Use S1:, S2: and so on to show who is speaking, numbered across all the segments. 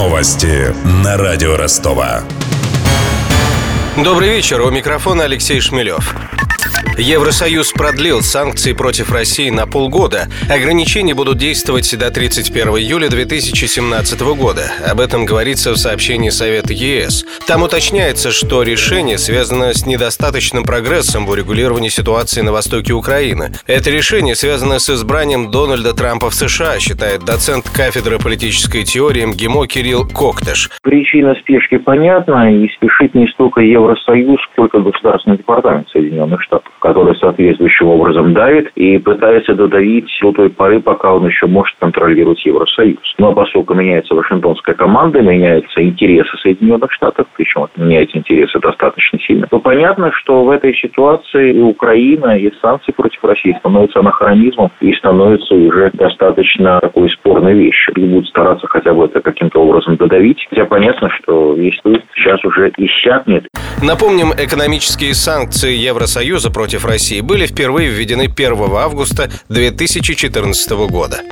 S1: Новости на радио Ростова.
S2: Добрый вечер. У микрофона Алексей Шмелев. Евросоюз продлил санкции против России на полгода. Ограничения будут действовать до 31 июля 2017 года. Об этом говорится в сообщении Совета ЕС. Там уточняется, что решение связано с недостаточным прогрессом в урегулировании ситуации на востоке Украины. Это решение связано с избранием Дональда Трампа в США, считает доцент кафедры политической теории МГИМО Кирилл Коктыш.
S3: Причина спешки понятна, и спешит не столько Евросоюз, сколько Государственный департамент Соединенных Штатов, который соответствующим образом давит и пытается додавить до той поры, пока он еще может контролировать Евросоюз. Но ну, а поскольку меняется Вашингтонская команда, меняются интересы Соединенных Штатов, причем меняются интересы достаточно сильно, то понятно, что в этой ситуации и Украина, и санкции против России становятся анахронизмом и становятся уже достаточно такой спорной вещью. И будут стараться хотя бы это каким-то образом додавить. Хотя понятно, что если сейчас уже иссякнет.
S2: Напомним, экономические санкции Евросоюза против против России были впервые введены 1 августа 2014 года.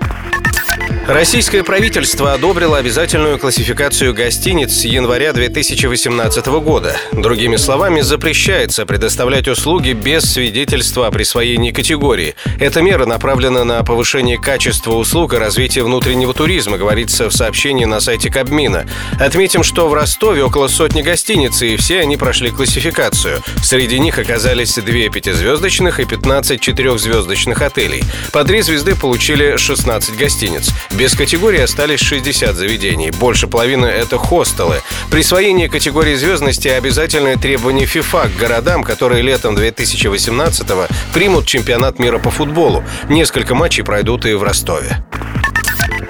S2: Российское правительство одобрило обязательную классификацию гостиниц с января 2018 года. Другими словами, запрещается предоставлять услуги без свидетельства о присвоении категории. Эта мера направлена на повышение качества услуг и развитие внутреннего туризма, говорится в сообщении на сайте Кабмина. Отметим, что в Ростове около сотни гостиниц, и все они прошли классификацию. Среди них оказались две пятизвездочных и 15 четырехзвездочных отелей. По три звезды получили 16 гостиниц. Без категории остались 60 заведений. Больше половины — это хостелы. Присвоение категории звездности — обязательное требование ФИФА к городам, которые летом 2018-го примут чемпионат мира по футболу. Несколько матчей пройдут и в Ростове.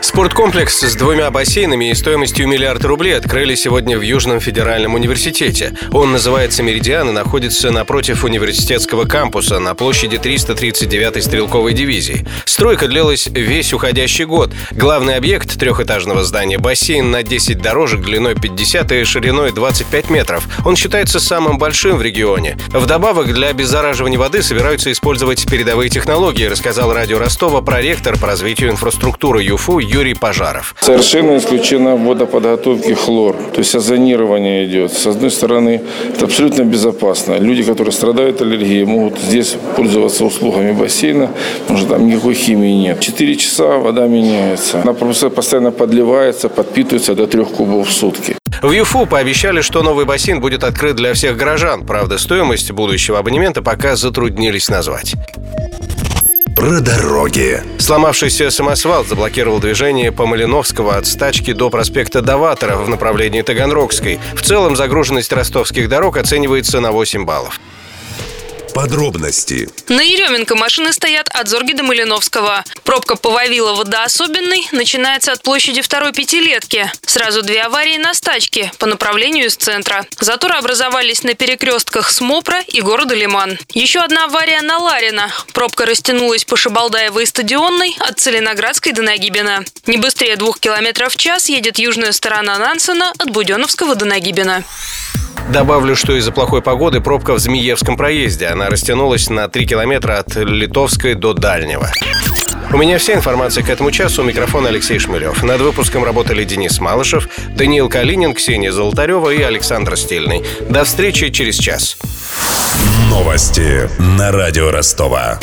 S2: Спорткомплекс с двумя бассейнами и стоимостью миллиард рублей открыли сегодня в Южном федеральном университете. Он называется «Меридиан» и находится напротив университетского кампуса на площади 339-й стрелковой дивизии. Стройка длилась весь уходящий год. Главный объект трехэтажного здания – бассейн на 10 дорожек длиной 50 и шириной 25 метров. Он считается самым большим в регионе. Вдобавок, для обеззараживания воды собираются использовать передовые технологии, рассказал радио Ростова проректор по развитию инфраструктуры ЮФУ Юрий Пожаров.
S4: Совершенно исключена в водоподготовке хлор. То есть озонирование идет. С одной стороны, это абсолютно безопасно. Люди, которые страдают аллергией, могут здесь пользоваться услугами бассейна, потому что там никакой химии нет. Четыре часа вода меняется. Она просто постоянно подливается, подпитывается до трех кубов в сутки.
S2: В ЮФУ пообещали, что новый бассейн будет открыт для всех горожан. Правда, стоимость будущего абонемента пока затруднились назвать
S1: про дороги.
S2: Сломавшийся самосвал заблокировал движение по Малиновского от стачки до проспекта Даватора в направлении Таганрогской. В целом загруженность ростовских дорог оценивается на 8 баллов.
S1: Подробности.
S5: На Еременко машины стоят от Зорги до Малиновского. Пробка по Вавилово до Особенной начинается от площади второй пятилетки. Сразу две аварии на стачке по направлению из центра. Заторы образовались на перекрестках Смопра и города Лиман. Еще одна авария на Ларина. Пробка растянулась по Шабалдаево и Стадионной от Целиноградской до Нагибина. Не быстрее двух километров в час едет южная сторона Нансена от Буденовского до Нагибина.
S2: Добавлю, что из-за плохой погоды пробка в Змеевском проезде. Она растянулась на 3 километра от Литовской до Дальнего. У меня вся информация к этому часу. У микрофона Алексей Шмелев. Над выпуском работали Денис Малышев, Даниил Калинин, Ксения Золотарева и Александр Стильный. До встречи через час.
S1: Новости на радио Ростова.